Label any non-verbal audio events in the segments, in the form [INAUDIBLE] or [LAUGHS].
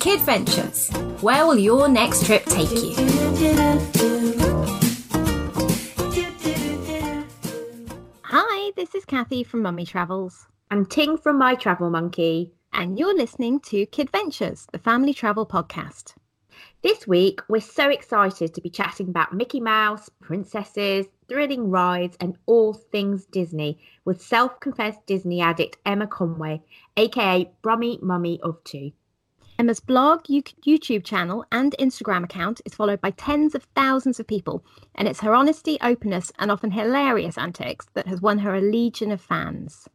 Kid Ventures. Where will your next trip take you? Hi, this is Kathy from Mummy Travels. I'm Ting from My Travel Monkey. And you're listening to Kid Ventures, the family travel podcast. This week, we're so excited to be chatting about Mickey Mouse, princesses, thrilling rides, and all things Disney with self confessed Disney addict Emma Conway, aka Brummy Mummy of Two. Emma's blog, YouTube channel, and Instagram account is followed by tens of thousands of people, and it's her honesty, openness, and often hilarious antics that has won her a legion of fans.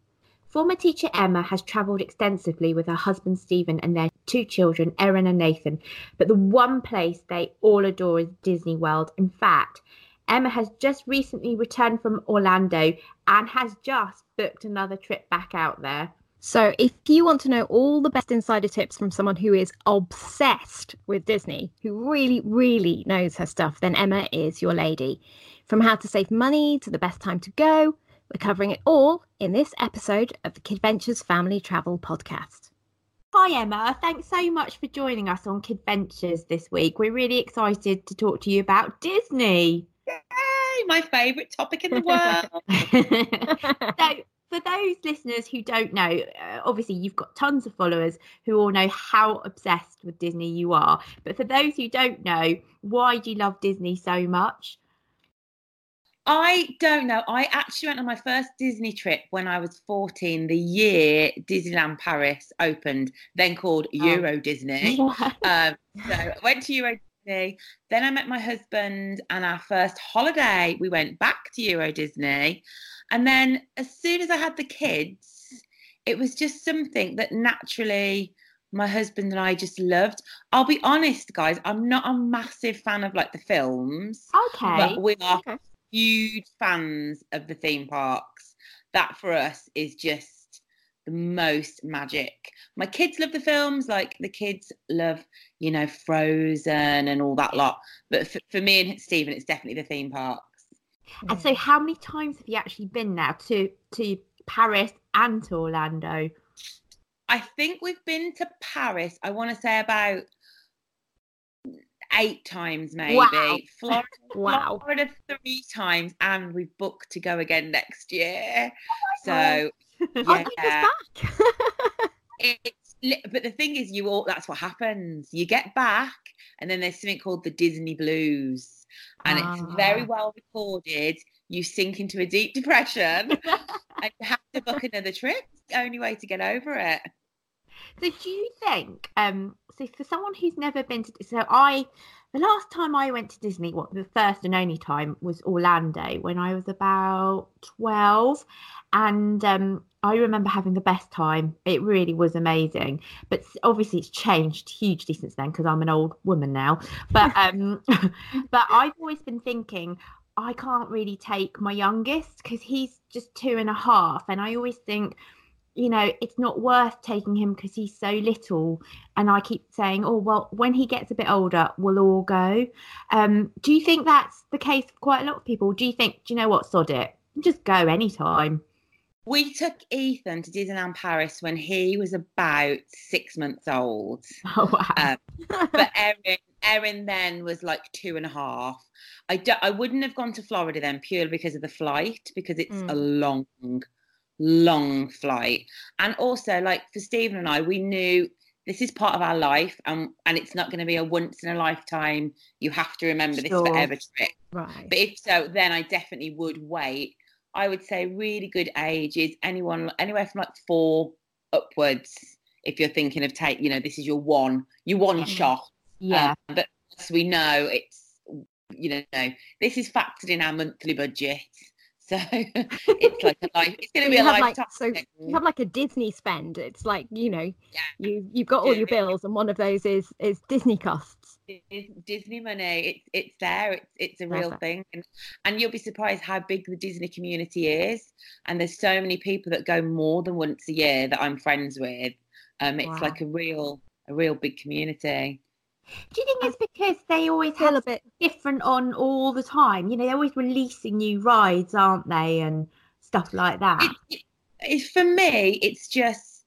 Former teacher Emma has travelled extensively with her husband Stephen and their two children, Erin and Ethan, but the one place they all adore is Disney World. In fact, Emma has just recently returned from Orlando and has just booked another trip back out there. So, if you want to know all the best insider tips from someone who is obsessed with Disney, who really, really knows her stuff, then Emma is your lady. From how to save money to the best time to go, we're covering it all in this episode of the Kid Ventures Family Travel Podcast. Hi, Emma. Thanks so much for joining us on Kid Ventures this week. We're really excited to talk to you about Disney. Yay, my favourite topic in the world. [LAUGHS] [LAUGHS] so, for those listeners who don't know, uh, obviously you've got tons of followers who all know how obsessed with Disney you are. But for those who don't know, why do you love Disney so much? I don't know. I actually went on my first Disney trip when I was 14, the year Disneyland Paris opened, then called oh. Euro Disney. [LAUGHS] um, so I went to Euro Disney. Then I met my husband, and our first holiday, we went back to Euro Disney. And then as soon as I had the kids, it was just something that naturally my husband and I just loved. I'll be honest, guys, I'm not a massive fan of like the films. Okay. But we are okay. huge fans of the theme parks. That for us is just the most magic. My kids love the films, like the kids love, you know, Frozen and all that lot. But for, for me and Stephen, it's definitely the theme park. And so, how many times have you actually been now to to Paris and to Orlando? I think we've been to Paris. I want to say about eight times, maybe. Wow. Florida, [LAUGHS] wow. Florida three times, and we've booked to go again next year. Oh so, [LAUGHS] yeah. it's but the thing is, you all that's what happens. You get back, and then there's something called the Disney Blues and ah. it's very ah. well recorded. You sink into a deep depression [LAUGHS] and you have to book another trip. It's the only way to get over it. So do you think, um, so for someone who's never been to, so I, the last time I went to Disney, what the first and only time was Orlando when I was about 12. And um, I remember having the best time. It really was amazing. But obviously, it's changed hugely since then because I'm an old woman now. But [LAUGHS] um, [LAUGHS] but I've always been thinking I can't really take my youngest because he's just two and a half, and I always think. You know, it's not worth taking him because he's so little. And I keep saying, oh, well, when he gets a bit older, we'll all go. Um, do you think that's the case for quite a lot of people? Do you think, do you know what, sod it? Just go anytime. We took Ethan to Disneyland Paris when he was about six months old. [LAUGHS] Oh wow! Um, [LAUGHS] but Erin, Erin then was like two and a half. I do, I wouldn't have gone to Florida then purely because of the flight because it's mm. a long, long flight, and also like for Stephen and I, we knew this is part of our life and and it's not going to be a once in a lifetime you have to remember sure. this forever trip right but if so then i definitely would wait I would say really good age is anyone anywhere from like four upwards. If you're thinking of take, you know, this is your one, your one yeah. shot. Yeah. Um, but as we know, it's you know, this is factored in our monthly budget. So [LAUGHS] it's like a life. It's going to be a lifetime. Like, so you have like a Disney spend. It's like you know, yeah. you you've got all your bills, and one of those is is Disney costs. Disney money. It's it's there. It's it's a real thing, and and you'll be surprised how big the Disney community is. And there's so many people that go more than once a year that I'm friends with. Um, it's wow. like a real a real big community. Do you think it's because they always have a bit different on all the time? You know, they're always releasing new rides, aren't they, and stuff like that. It, it, for me, it's just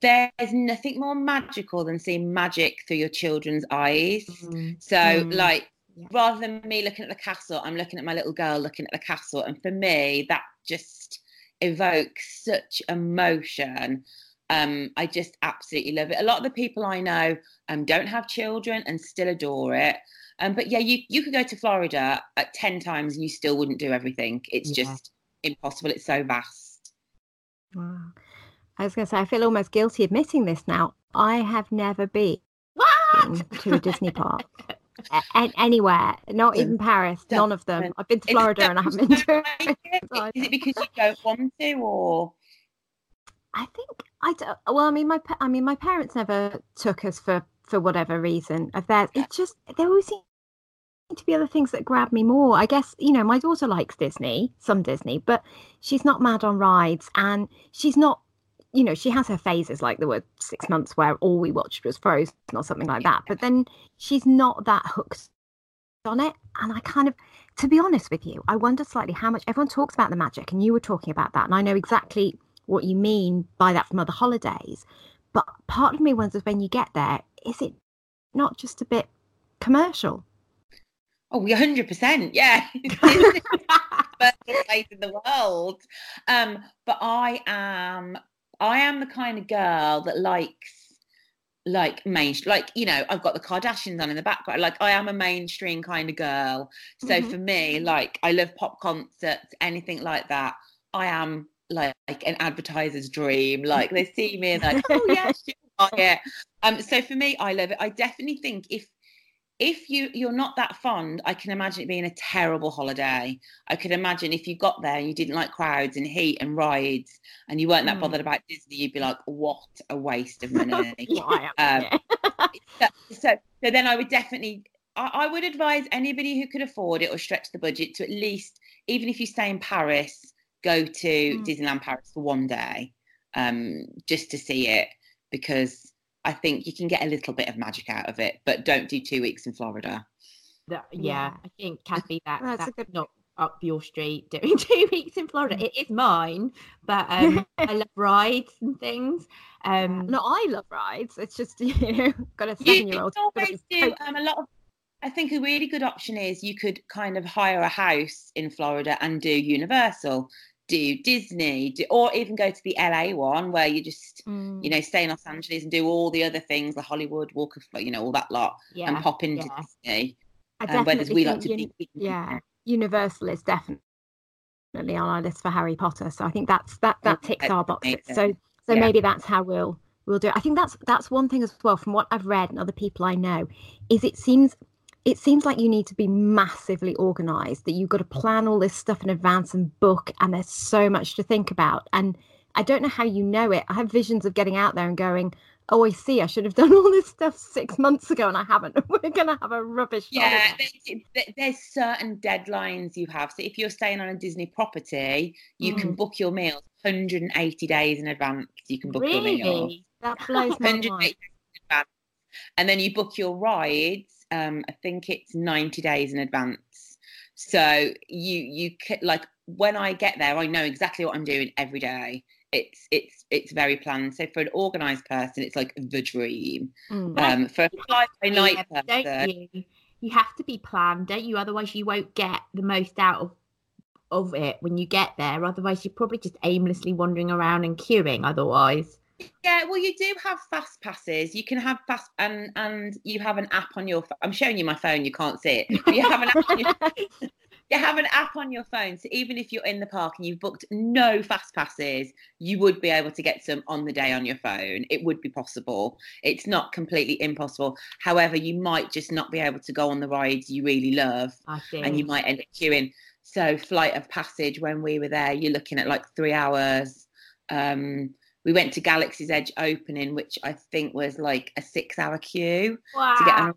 there's nothing more magical than seeing magic through your children's eyes. Mm. So, Mm. like, Yeah. rather than me looking at the castle, I'm looking at my little girl looking at the castle. And for me, that just evokes such emotion. Um, I just absolutely love it. A lot of the people I know um, don't have children and still adore it. Um, but yeah, you, you could go to Florida at 10 times and you still wouldn't do everything. It's Yeah. just impossible. It's so vast. Wow. I was going to say, I feel almost guilty admitting this now. I have never been What? to a Disney park a- anywhere, not even Paris, none of them. I've been to Florida and I haven't been to don't like it? Right. Is it because you don't want to, or I think I don't, uh, well, I mean, my I mean, my parents never took us for for whatever reason of theirs. It just there always seem to be other things that grab me more. I guess you know, my daughter likes Disney, some Disney, but she's not mad on rides, and she's not. You know, she has her phases. Like there were six months where all we watched was Frozen or something like that. But then she's not that hooked on it, and I kind of, to be honest with you, I wonder slightly how much everyone talks about the magic, and you were talking about that, and I know exactly what you mean by that from other holidays. But part of me wonders when you get there, is it not just a bit commercial? oh, we hundred percent, yeah. [LAUGHS] Best [LAUGHS] place in the world. Um, but I am, I am the kind of girl that likes like main like you know i've got the kardashians on in the background like i am a mainstream kind of girl so Mhm. for me like i love pop concerts anything like that i am like, an advertiser's dream [LAUGHS] like they see me and like oh are [LAUGHS] it. Um so for me i love it. I definitely think if if you you're not that fond i can imagine it being a terrible holiday. I could imagine if you got there and you didn't like crowds and heat and rides and you weren't that Mm. bothered about disney you'd be like what a waste of [LAUGHS] money. Am Um, so, so so then I would definitely I, I would advise anybody who could afford it or stretch the budget to at least even if you stay in Paris go to Mm. Disneyland Paris for one day um just to see it because I think you can get a little bit of magic out of it but don't do two weeks in Florida That- yeah, Yeah. I think Kathy, that That's a that's, good- not up your street doing [LAUGHS] two weeks in Florida. It is mine, but um, [LAUGHS] I love rides and things. Um, no, I love rides. It's just [LAUGHS] you know, got a seven-year-old. can always do um, a lot of. I think a really good option is you could kind of hire a house in Florida and do Universal, do Disney, do, or even go to the LA one where you just Mm. you know stay in Los Angeles and do all the other things, the Hollywood Walk of you know all that lot, yeah, and pop into yeah. Disney. Um, whereas we like to uni- be yeah, Universal is definitely on our list for Harry Potter. So I think that's that that ticks our boxes. So so Yeah. maybe that's how we'll we'll do it. I think that's that's one thing as well from what I've read and other people I know is it seems it seems like you need to be massively organized that you've got to plan all this stuff in advance and book and there's so much to think about and I don't know how you know it. I have visions of getting out there and going, "Oh, I see. I should have done [LAUGHS] all this stuff six months ago, and I haven't. [LAUGHS] We're gonna have a rubbish Yeah, holiday." there- there- there's certain deadlines you have. So if you're staying on a Disney property, you can mm. book your meals 180 days in advance. You can book your meals. really. That blows my 180 mind. days in advance. And then you book your rides. Um, I think it's 90 days in advance. So you you like when I get there, I know exactly what I'm doing every day. It's it's it's very planned. So for an organised person, it's like the dream. Mm. Um, for a fly by night Yeah, person, don't you? You have to be planned, don't you? Otherwise, you won't get the most out of of it when you get there. Otherwise, you're probably just aimlessly wandering around and queuing. Otherwise, Yeah, well, you do have fast passes. You can have fast, and and you have an app on your. I'm showing you my phone. You can't see it. You have an app. On your, [LAUGHS] you have an app on your phone, so even if you're in the park and you've booked no fast passes, you would be able to get some on the day on your phone. It would be possible. It's not completely impossible. However, you might just not be able to go on the rides you really love I and you might end up queuing. So flight of passage when we were there, you're looking at like three hours. Um, we went to Galaxy's Edge opening, which I think was like a six-hour queue wow. to get on.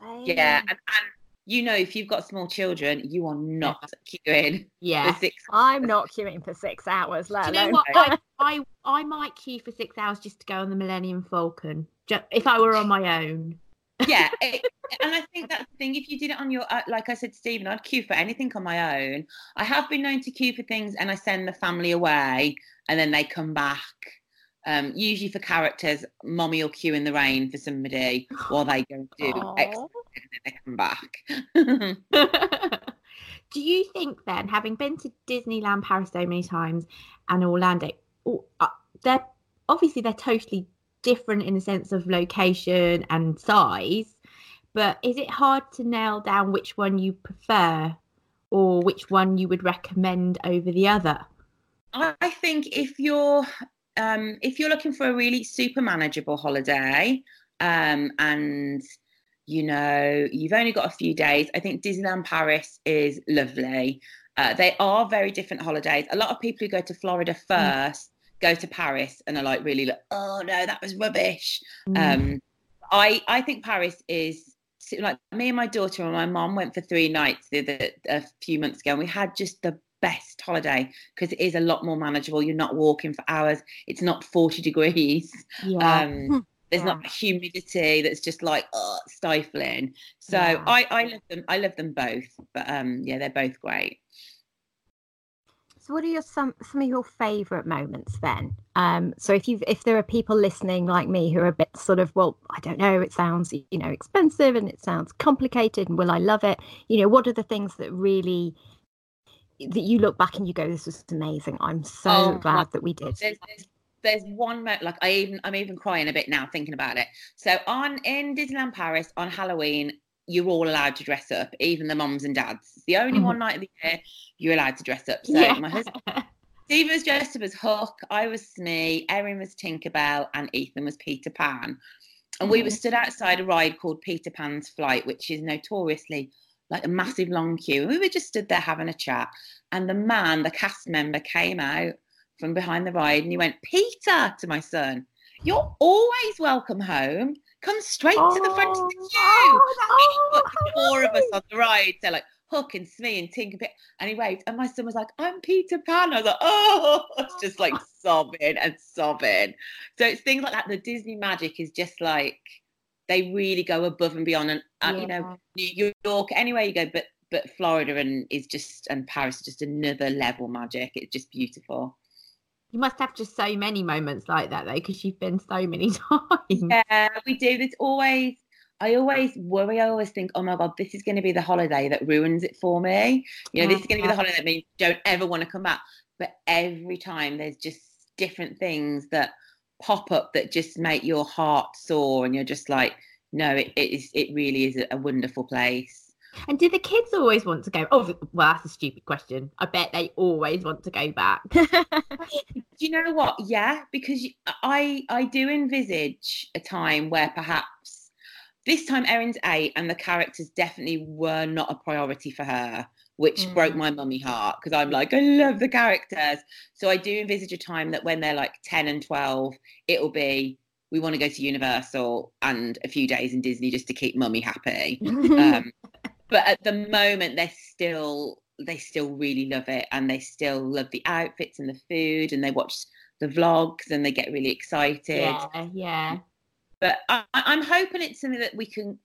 Same. Yeah, and, and you know, if you've got small children, you are not queuing yeah. for six. I'm not queuing for six hours. Do Let you know alone- what? I, I I might queue for six hours just to go on the Millennium Falcon. Just, if I were on my own. Yeah, [LAUGHS] it, and I think that's the thing. If you did it on your, uh, like I said, Stephen, I'd queue for anything on my own. I have been known to queue for things, and I send the family away, and then they come back. Um, usually for characters, mommy will queue in the rain for somebody while they go do X [GASPS] and then they come back. [LAUGHS] Do you think then, having been to Disneyland Paris so many times and Orlando, oh, uh, they're obviously they're totally different in the sense of location and size, but is it hard to nail down which one you prefer or which one you would recommend over the other? I think if you're um, if you're looking for a really super manageable holiday um, and you know you've only got a few days, I think Disneyland Paris is lovely. Uh, they are very different holidays. A lot of people who go to Florida first go to Paris and are like really like, oh no, that was rubbish. Um, I I think Paris is like me and my daughter and my mom went for three nights the, the, a few months ago, and we had just the best holiday because it is a lot more manageable. You're not walking for hours. It's not 40 degrees. yeah. Um, there's not humidity that's just like uh, stifling. So Yeah. I I love them. I love them both. But um, yeah, they're both great. So, what are your some some of your favourite moments then? Um, so, if you if there are people listening like me who are a bit sort of, well, I don't know, it sounds you know expensive and it sounds complicated, and will I love it? You know, what are the things that really that you look back and you go, this was amazing. I'm so Oh, glad that we did. there's, there's, there's one mo- like I even I'm even crying a bit now thinking about it. So on in Disneyland Paris on Halloween, you're all allowed to dress up, even the moms and dads. It's the only Mhm. one night of the year you're allowed to dress up. So Yeah. my husband [LAUGHS] Steve was dressed up as Hook, I was Smee, Erin was Tinkerbell, and Ethan was Peter Pan. And we were stood outside a ride called Peter Pan's Flight, which is notoriously like a massive long queue. And we were just stood there having a chat. And the man, the cast member, came out from behind the ride and he went, Peter, to my son, you're always welcome home. Come straight to the front of the oh, queue. Oh, the oh, four of us on the ride, so like Hook and Smee and Tinker and he waved, and my son was like, "I'm Peter Pan." I was like, "Oh!" [LAUGHS] It's just like [LAUGHS] sobbing and sobbing. So it's things like that. The Disney magic is just like they really go above and beyond, and uh, you know, New York, anywhere you go, but but Florida and is just and Paris is just another level magic. It's just beautiful. You must have just so many moments like that though, because you've been so many [LAUGHS] times. Yeah, we do. There's always, I always worry. I always think, oh my God, this is going to be the holiday that ruins it for me. You know, this is going to be the holiday that means don't ever want to come back. But every time there's just different things that pop up that just make your heart soar, and you're just like, no, it, it is. It really is a, a wonderful place. And do the kids always want to go? Oh, well, that's a stupid question. I bet they always want to go back. [LAUGHS] Do you know what? Yeah, because I I do envisage a time where perhaps this time Erin's eight and the characters definitely were not a priority for her, which Mm. broke my mummy heart because I'm like I love the characters. So I do envisage a time that when they're like ten and twelve, it'll be we want to go to Universal and a few days in Disney just to keep mummy happy. Um, [LAUGHS] but at the moment they're still they still really love it and they still love the outfits and the food and they watch the vlogs and they get really excited yeah, yeah. but I- i'm hoping it's something that we can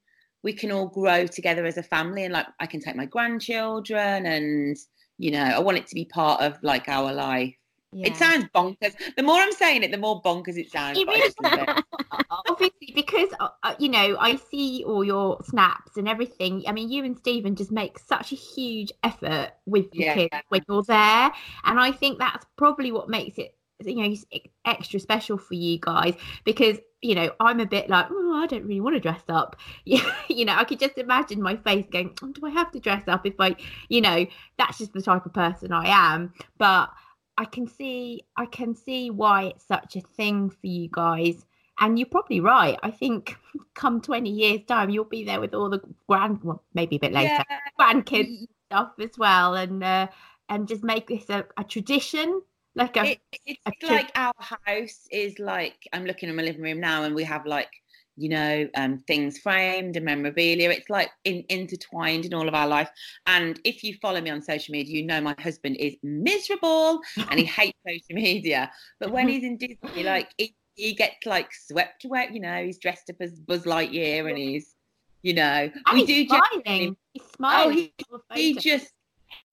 we can all grow together as a family and like i can take my grandchildren and you know i want it to be part of like our life yeah. it sounds bonkers the more i'm saying it the more bonkers it sounds It really it. [LAUGHS] obviously because uh, uh, you know I see all your snaps and everything. I mean, you and Stephen just make such a huge effort with the Yeah. kids when you're there, and I think that's probably what makes it you know extra special for you guys because you know I'm a bit like oh I don't really want to dress up. [LAUGHS] Yeah you know I could just imagine my face going oh, do I have to dress up if I you know that's just the type of person I am? But I can see I can see why it's such a thing for you guys. And you're probably right. I think [LAUGHS] come 20 years time, you'll be there with all the grand, well, maybe a bit later, yeah. grandkids stuff as well, and uh, and just make this a, a tradition, like a it, it's a like our house is like I'm looking in my living room now, and we have like you know um, things framed and memorabilia. It's like in, intertwined in all of our life. And if you follow me on social media, you know my husband is miserable [LAUGHS] and he hates social media. But when he's in Disney, [LAUGHS] like he, he gets like swept away. You know, he's dressed up as Buzz Lightyear, and he's you know and we he's do smiling. He's smiling. he- in he just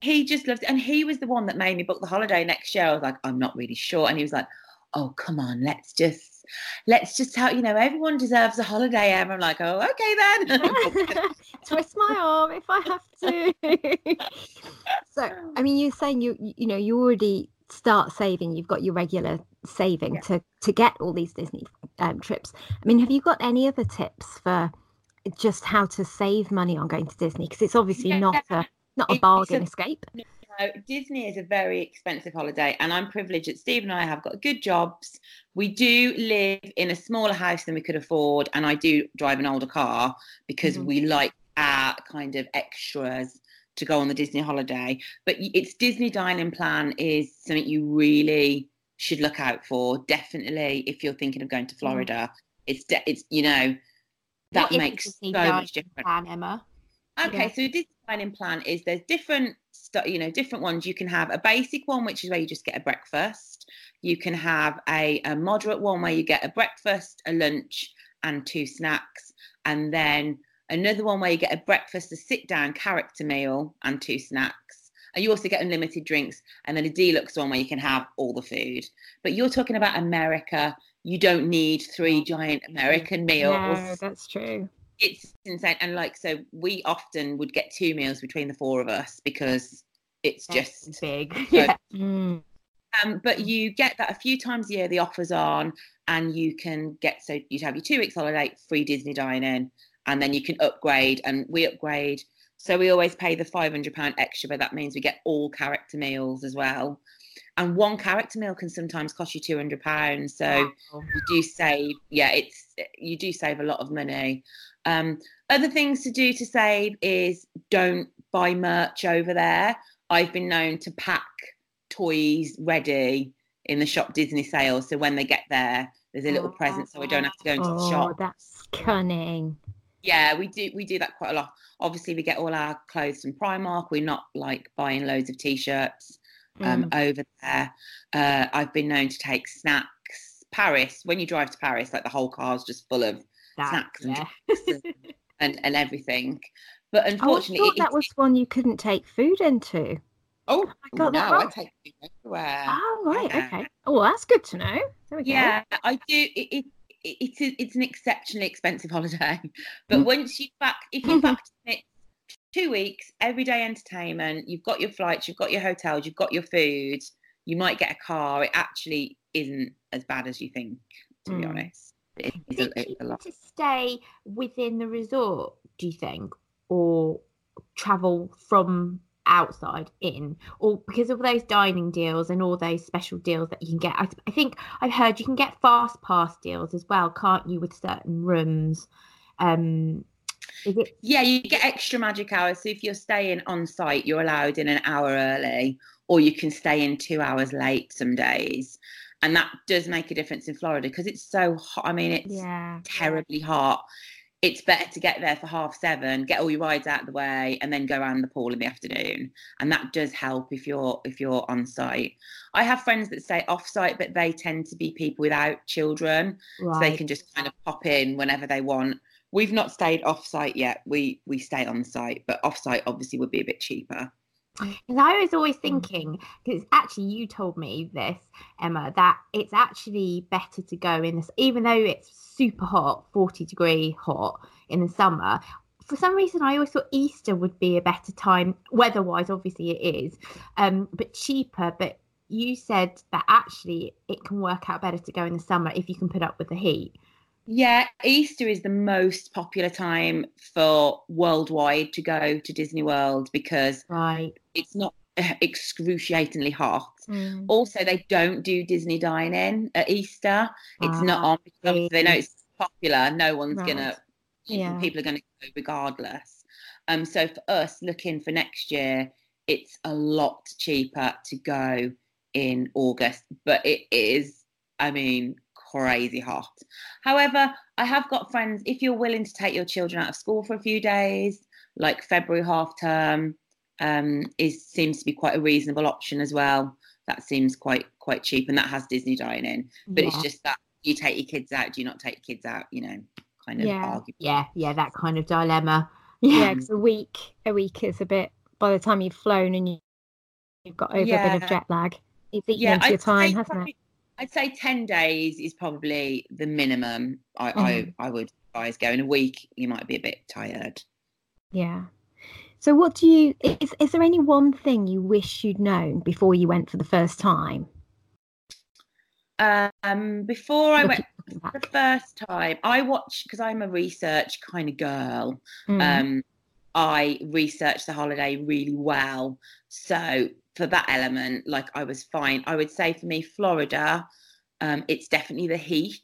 he just loved it and he was the one that made me book the holiday next year i was like i'm not really sure and he was like oh come on, let's just let's just tell you know everyone deserves a holiday. And I'm like, oh okay then. [LAUGHS] Twist my arm if I have to. [LAUGHS] so I mean, you're saying you you know you already start saving. You've got your regular saving Yeah. to to get all these Disney um, trips. I mean, have you got any other tips for just how to save money on going to Disney? Because it's obviously Yeah. not a not a It's a- bargain escape. know, Disney is a very expensive holiday, and I'm privileged that Steve and I have got good jobs. We do live in a smaller house than we could afford, and I do drive an older car because Mhm. we like our kind of extras to go on the Disney holiday. But its Disney dining plan is something you really should look out for. Definitely, if you're thinking of going to Florida, it's de- it's you know that What is a makes so much difference. plan, Emma. Okay, Yeah. so Disney dining plan is there's different you know different ones. You can have a basic one, which is where you just get a breakfast. You can have a, a moderate one where you get a breakfast, a lunch, and two snacks, and then another one where you get a breakfast, a sit down character meal, and two snacks. And you also get unlimited drinks, and then a deluxe one where you can have all the food. But you're talking about America. You don't need three giant American meals No, that's true. It's insane and like so we often would get two meals between the four of us because it's That's just big. [LAUGHS] Yeah. Mm. um but you get that a few times a year the offers on and you can get so you'd have your two weeks holiday free disney dining and then you can upgrade and we upgrade so we always pay the 500 pound extra but that means we get all character meals as well and one character meal can sometimes cost you 200 pounds so Wow. you do save yeah it's you do save a lot of money um other things to do to save is don't buy merch over there i've been known to pack toys ready in the shop disney sales so when they get there there's a little present so i don't have to go into the shop. Oh, that's cunning. yeah we do we do that quite a lot obviously we get all our clothes from primark we're not like buying loads of t-shirts um, Mm. over there. Uh, I've been known to take snacks. Paris, when you drive to Paris, like the whole car's just full of That, snacks and, yeah. [LAUGHS] drinks and, and everything. But Oh, I unfortunately, thought it- that was one you couldn't take food into. oh, I got no, that I take it everywhere. Oh, right. yeah. Okay. Oh, well, that's good to know. There we go. Yeah, I do. It, it, it, it's a, it's an exceptionally expensive holiday, [LAUGHS] but Mm. once you back, if you back [LAUGHS] it two weeks, everyday entertainment, you've got your flights, you've got your hotels, you've got your food, you might get a car. It actually isn't as bad as you think, to be Mm. honest. Is a, it a to stay within the resort, do you think, or travel from outside in, or because of those dining deals and all those special deals that you can get? I, I think I've heard you can get fast pass deals as well, can't you, with certain rooms? Um, is it? Yeah, you get extra magic hours. So if you're staying on site, you're allowed in an hour early, or you can stay in two hours late some days. And that does make a difference in Florida because it's so hot. I mean, it's Yeah. terribly hot. It's better to get there for half seven, get all your rides out of the way, and then go around the pool in the afternoon. And that does help if you're if you're on site. I have friends that stay off site, but they tend to be people without children, so they can just kind of pop in whenever they want. We've not stayed off site yet. We we stay on site, but off site obviously would be a bit cheaper. Because I was always Mm. thinking, because actually you told me this, Emma, that it's actually better to go in this, even though it's super hot, 40 degree hot in the summer. For some reason, I always thought Easter would be a better time, weather wise, obviously it is, um, but cheaper. But you said that actually it can work out better to go in the summer if you can put up with the heat. Yeah, Easter is the most popular time for worldwide to go to Disney World because Right. it's not excruciatingly hot. Mm. Also, they don't do Disney dining at Easter. It's not Ah, on because they know it's popular. No one's Right. gonna, Yeah. people are gonna go regardless. Um, so for us, looking for next year, it's a lot cheaper to go in August, but it is, I mean, crazy hot. However, I have got friends. If you're willing to take your children out of school for a few days, like February half term, um, is seems to be quite a reasonable option as well. That seems quite quite cheap, and that has Disney dining. But it's just that you take your kids out, do you not take your kids out? You know, kind of Yeah. argument. yeah, yeah, that kind of dilemma. Yeah, Yeah. because a week, a week is a bit. By the time you've flown and you, you've got over a bit of jet lag, it's eaten Yeah, into your I'd time, hasn't probably- it? I'd say ten days is probably the minimum. I I, I would advise going a week. You might be a bit tired. Yeah. So, what do you? Is is there any one thing you wish you'd known before you went for the first time? Um, before I went for the first time, I watched because I'm a research kind of girl. Mm. Um, I researched the holiday really well. So for that element, like I was fine. I would say for me, Florida, um, it's definitely the heat,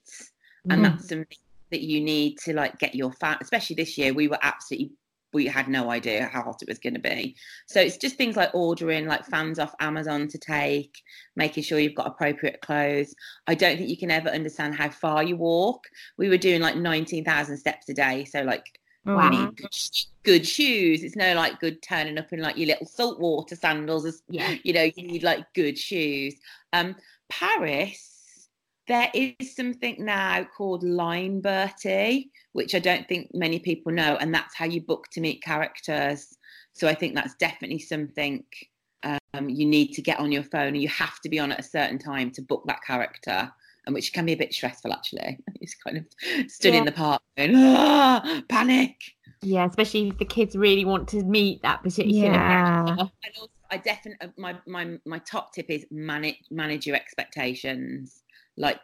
and Mm. that's something that you need to like get your fan. Especially this year, we were absolutely. We had no idea how hot it was going to be. So it's just things like ordering like fans off Amazon to take, making sure you've got appropriate clothes. I don't think you can ever understand how far you walk. We were doing like 19,000 steps a day. So like Wow. you need good, good shoes. It's no like good turning up in like your little saltwater sandals. It's- Yeah. You know, you need like good shoes. Um, Paris, there is something now called Lineberty, which I don't think many people know, and that's how you book to meet characters. So I think that's definitely something um, you need to get on your phone, and you have to be on at a certain time to book that character. And which can be a bit stressful, actually. [LAUGHS] It's kind of stood in the park going, ah, panic. Yeah, especially if the kids really want to meet that particular Yeah. character. and also I definitely my my my top tip is manage manage your expectations. Like,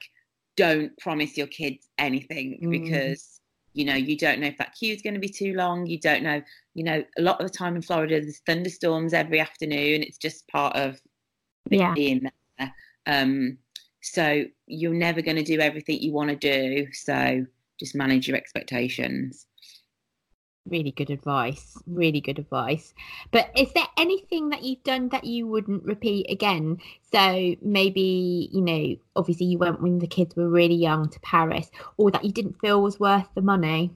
don't promise your kids anything Mm. because you know you don't know if that queue is going to be too long. You don't know. You know, a lot of the time in Florida, there's thunderstorms every afternoon. It's just part of yeah. being there. Um, so you're never going to do everything you want to do. So just manage your expectations. Really good advice. Really good advice. But is there anything that you've done that you wouldn't repeat again? So maybe, you know, obviously you went when the kids were really young to Paris, or that you didn't feel was worth the money.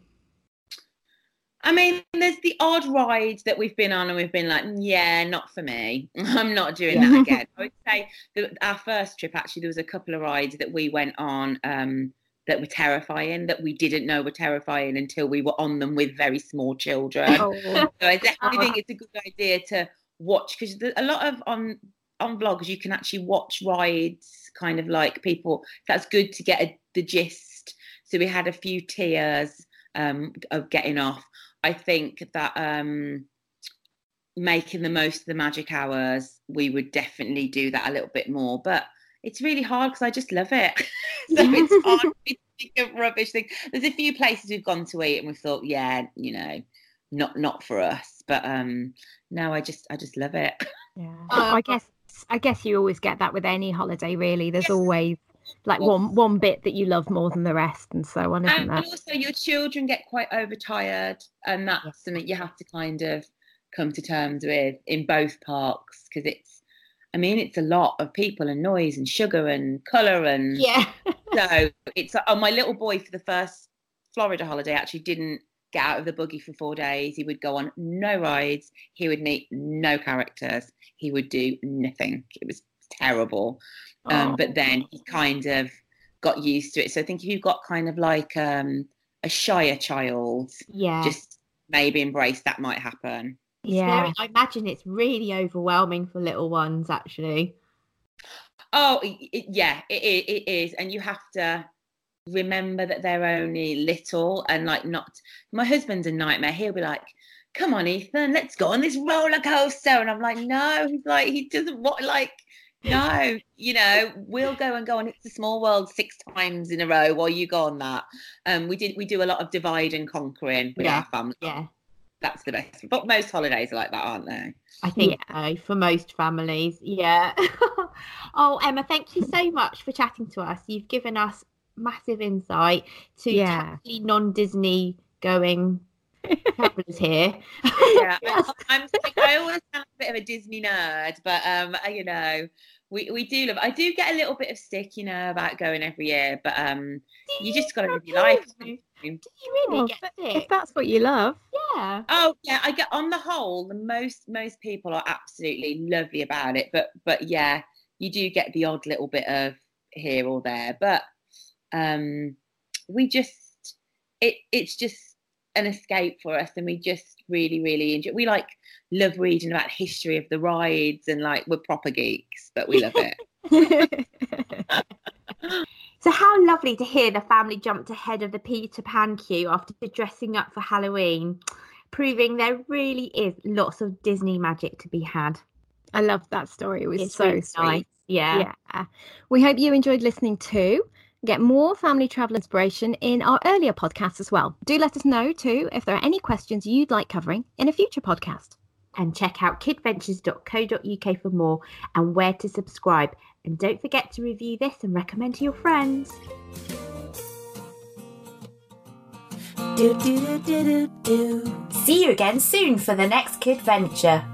I mean, there's the odd ride that we've been on, and we've been like, "Mm, yeah, not for me. [LAUGHS] I'm not doing Yeah. that again. I would say that our first trip, actually, there was a couple of rides that we went on um, that were terrifying, that we didn't know were terrifying until we were on them with very small children. Oh, So I definitely think it's a good idea to watch because a lot of on on vlogs you can actually watch rides, kind of like people. That's good to get a, the gist. So we had a few tears um, of getting off. I think that um, making the most of the magic hours, we would definitely do that a little bit more. But it's really hard because I just love it. [LAUGHS] so it's [LAUGHS] hard to think of rubbish thing. There's a few places we've gone to eat and we've thought, yeah, you know, not not for us. But um no, I just I just love it. yeah. Uh, I guess I guess you always get that with any holiday. Really, there's Yes. always like one one bit that you love more than the rest, and so on, isn't And also your children get quite overtired and that's Yes. something you have to kind of come to terms with in both parks because it's I mean it's a lot of people and noise and sugar and colour and Yeah. [LAUGHS] so it's oh my little boy for the first Florida holiday actually didn't get out of the buggy for four days. He would go on no rides. He would meet no characters. He would do nothing. It was terrible. Um, Oh. but then he kind of got used to it. So I think if you've got kind of like um, a shyer child, yeah. just maybe embrace that might happen. Yeah. I imagine it's really overwhelming for little ones, actually. Oh, it, it- yeah, it, it, it is, and you have to remember that they're only little and like not. My husband's a nightmare. He'll be like, "Come on, Ethan, let's go on this roller coaster," and I'm like, "No." He's like, he doesn't want like. No, you know, we'll go and go on It's a Small World six times in a row while you go on that. Um, we did we do a lot of divide and conquering with Yeah. our family. Yeah. That's the best. But most holidays are like that, aren't they? I think so for most families. Yeah. [LAUGHS] oh, Emma, thank you so much for chatting to us. You've given us massive insight to Yeah. totally non-Disney going travelers here. yeah, Yes. I'm, I'm like, I always sound a bit of a Disney nerd, but um, I- you know, we, we do love. I do get a little bit of stick, you know, about going every year, but um, you just got to live your life. Do you haven't you? really Oh, get but sick? if that's what you love, Yeah. Oh yeah, I get on the whole, the most most people are absolutely lovely about it, but but yeah, you do get the odd little bit of here or there, but um, we just it it's just an escape for us, and we just really really enjoy. We like love reading about history of the rides, and like we're proper geeks, but we love it. [LAUGHS] [LAUGHS] So how lovely to hear the family jumped ahead of the Peter Pan queue after dressing up for Halloween, proving there really is lots of Disney magic to be had. I love that story. It was It's so really sweet. nice. Yeah. Yeah. We hope you enjoyed listening too. Get more family travel inspiration in our earlier podcasts as well. Do let us know too if there are any questions you'd like covering in a future podcast. And check out kidventures.co.uk for more and where to subscribe. And don't forget to review this and recommend to your friends. Do do do. See you again soon for the next kid venture.